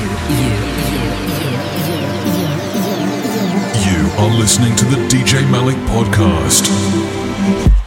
You are listening to the DJ Malik Podcast.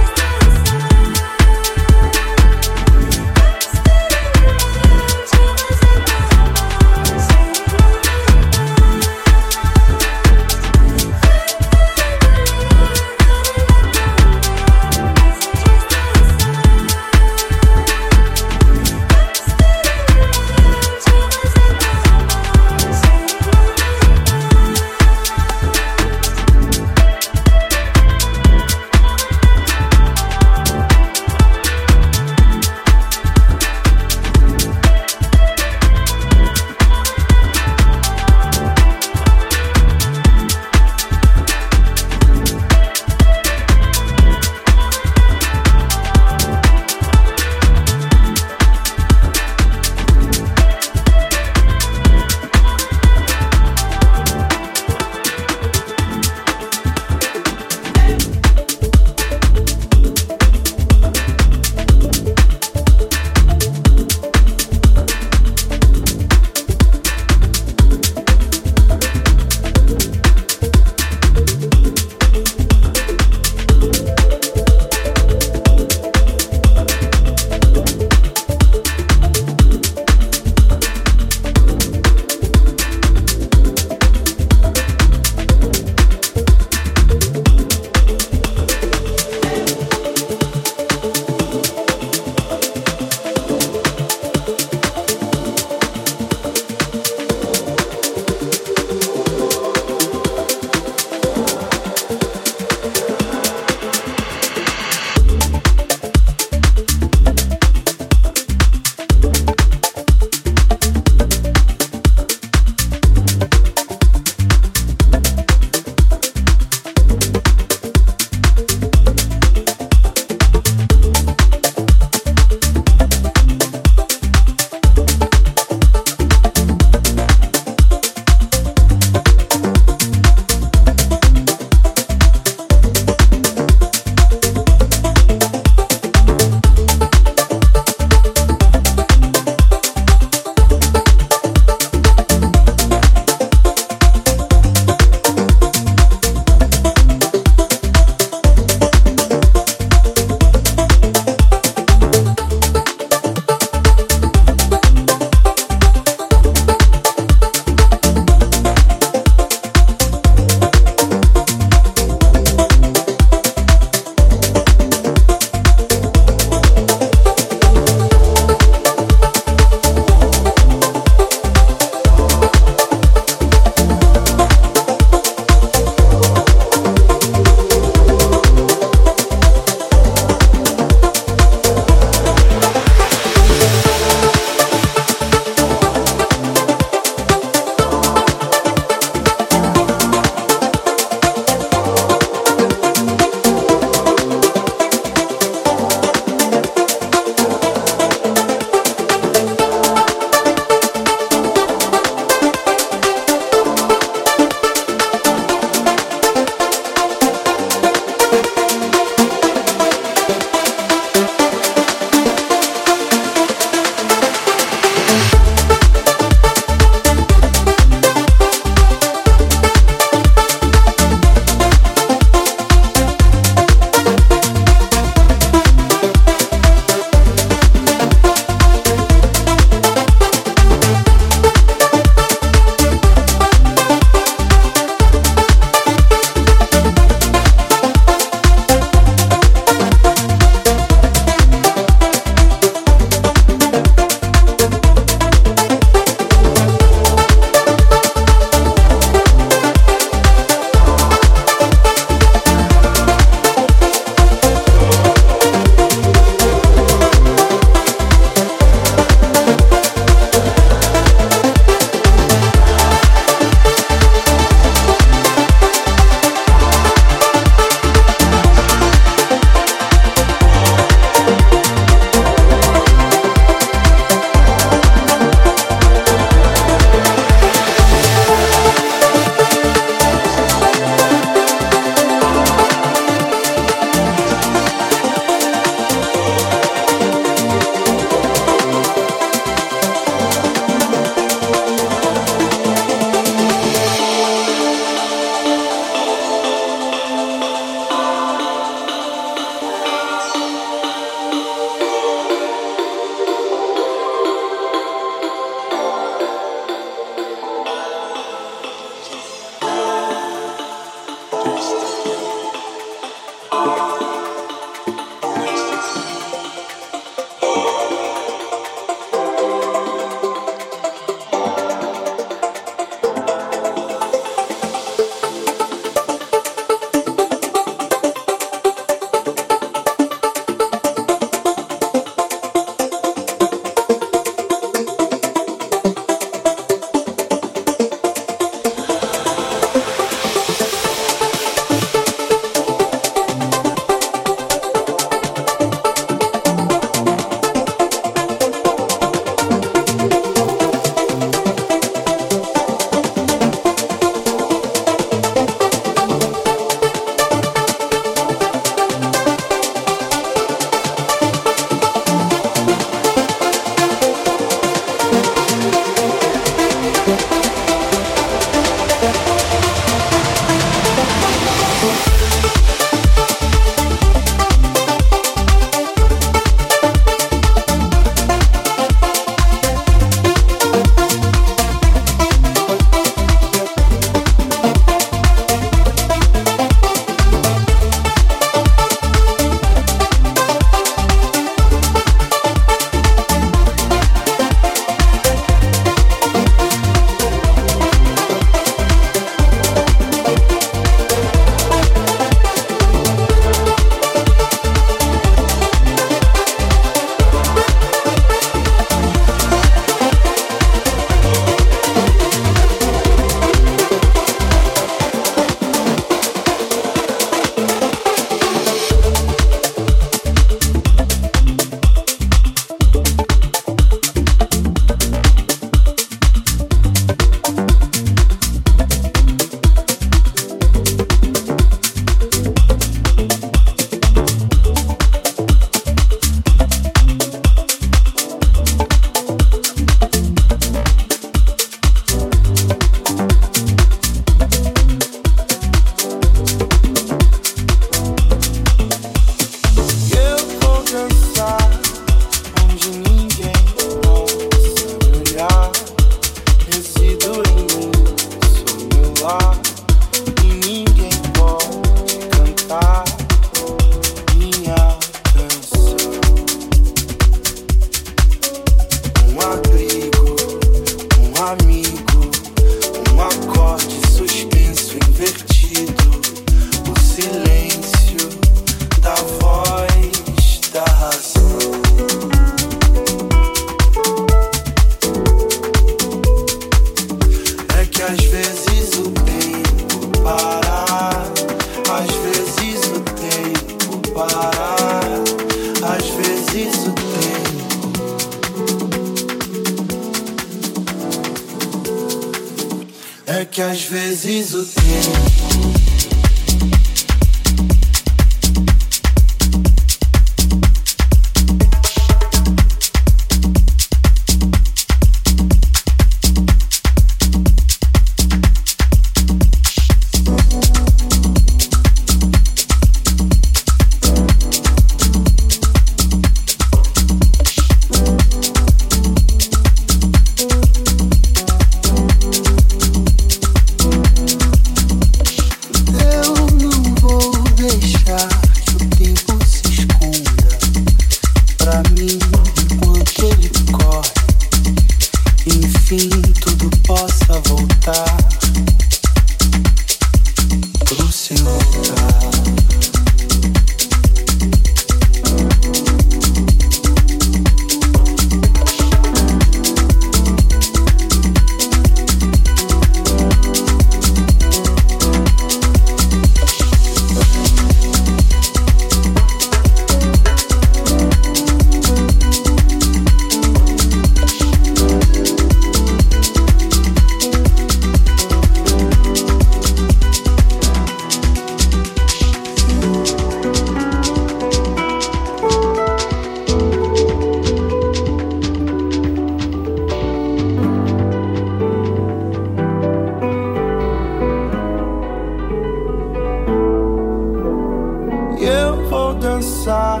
passar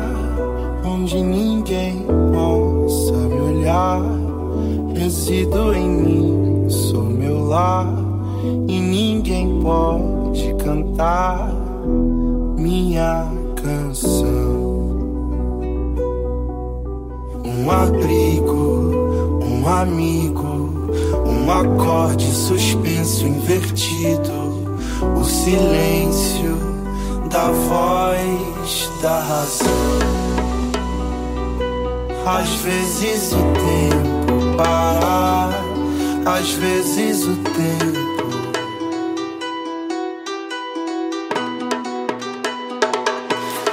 onde ninguém possa me olhar. Resido em mim, sou meu lar e ninguém pode cantar minha canção. Um abrigo, um amigo, um acorde suspenso invertido, o silêncio da voz da razão. Às vezes o tempo para, às vezes o tempo.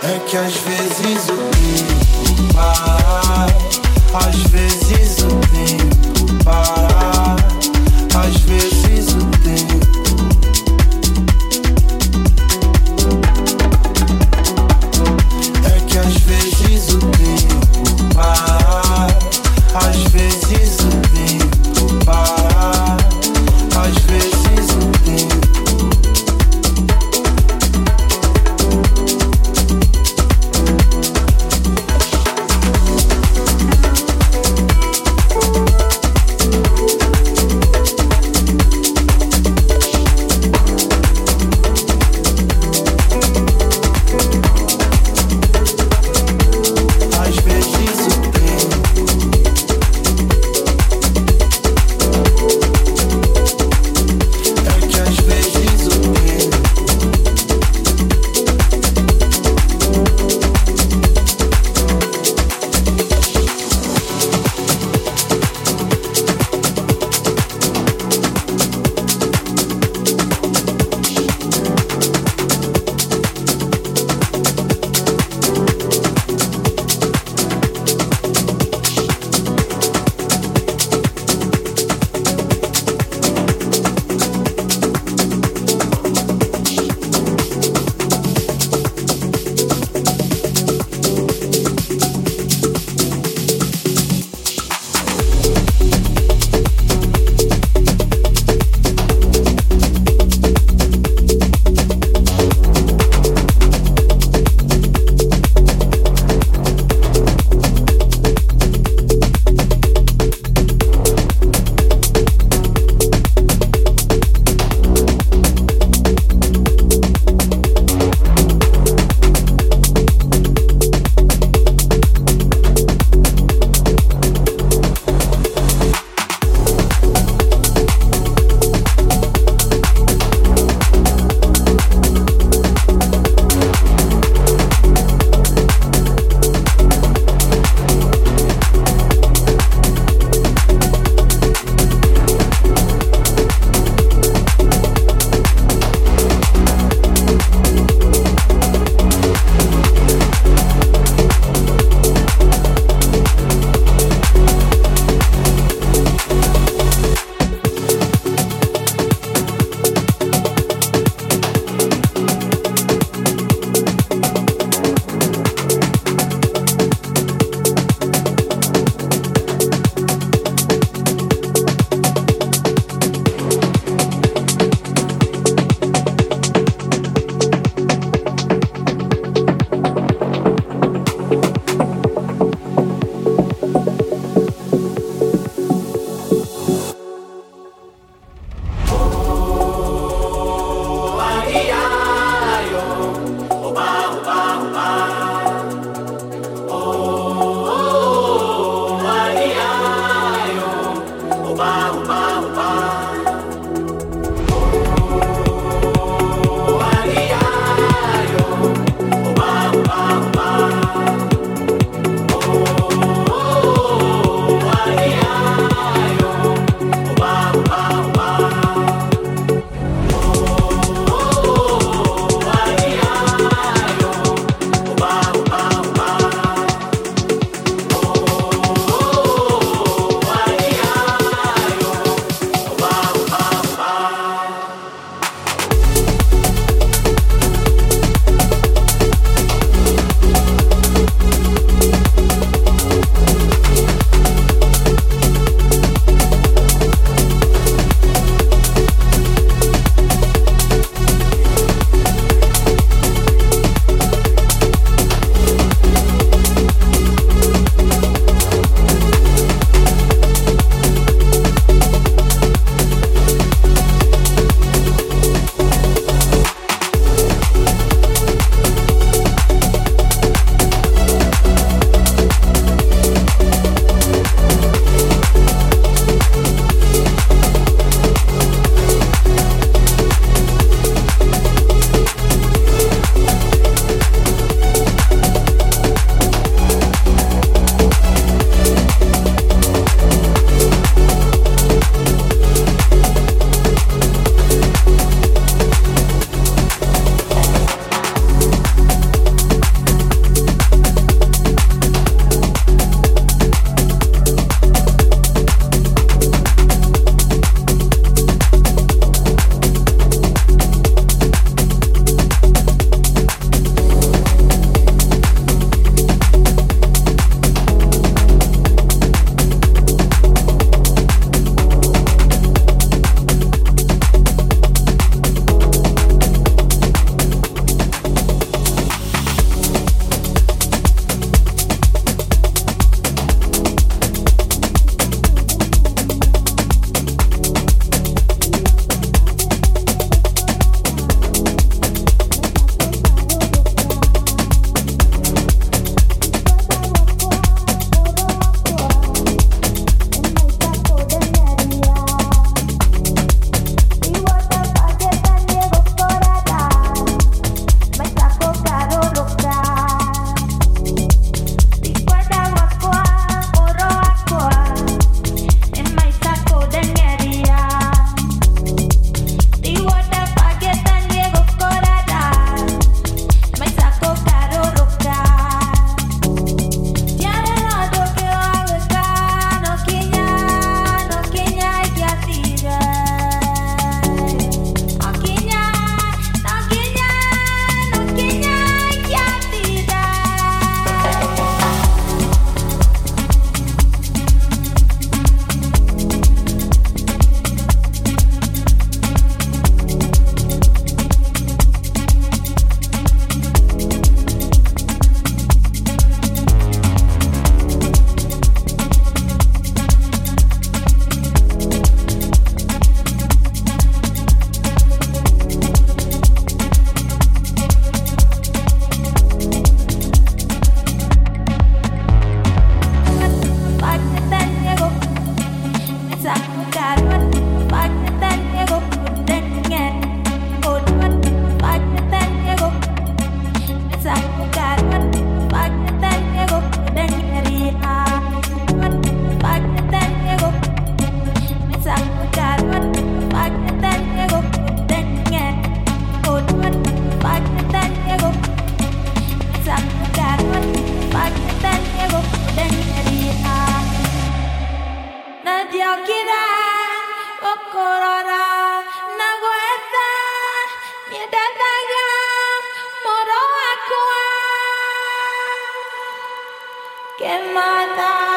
É que às vezes o tempo para, às vezes o tempo. my back.